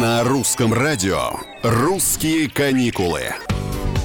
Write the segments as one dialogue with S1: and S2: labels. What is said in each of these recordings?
S1: На русском радио «Русские каникулы».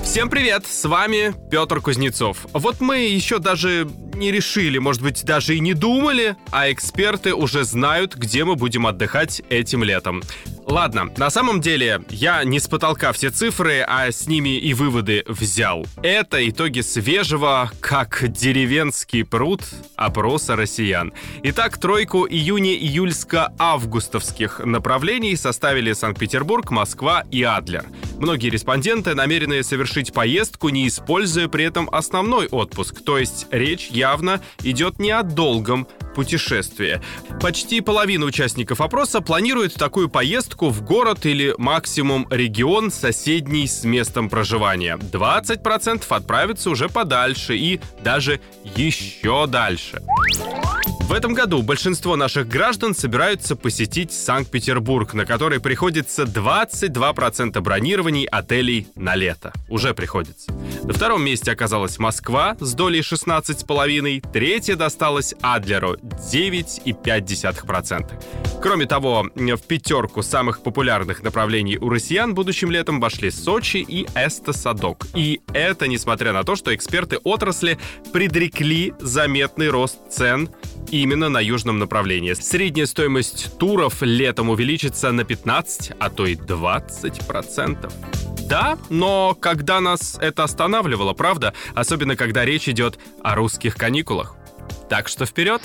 S2: Всем привет, с вами Петр Кузнецов. Вот мы еще даже не решили, может быть, даже и не думали, а эксперты уже знают, где мы будем отдыхать этим летом. Ладно, на самом деле я не с потолка все цифры, а с ними и выводы взял. Это итоги свежего, как деревенский пруд, опроса россиян. Итак, тройку июня-июльско-августовских направлений составили Санкт-Петербург, Москва и Адлер. Многие респонденты намерены совершить поездку, не используя при этом основной отпуск, то есть речь явно идет не о долгом путешествии. Почти половина участников опроса планирует такую поездку в город или максимум регион, соседний с местом проживания. 20% отправятся уже подальше и даже еще дальше. В этом году большинство наших граждан собираются посетить Санкт-Петербург, на который приходится 22% бронирований отелей на лето. Уже приходится. На втором месте оказалась Москва с долей 16,5%, третье досталось Адлеру 9,5%. Кроме того, в пятерку самых популярных направлений у россиян будущим летом вошли Сочи и Эстосадок. И это несмотря на то, что эксперты отрасли предрекли заметный рост цен именно на южном направлении. Средняя стоимость туров летом увеличится на 15, а то и 20 процентов. Да, но когда нас это останавливало, правда? Особенно, когда речь идет о русских каникулах. Так что вперед!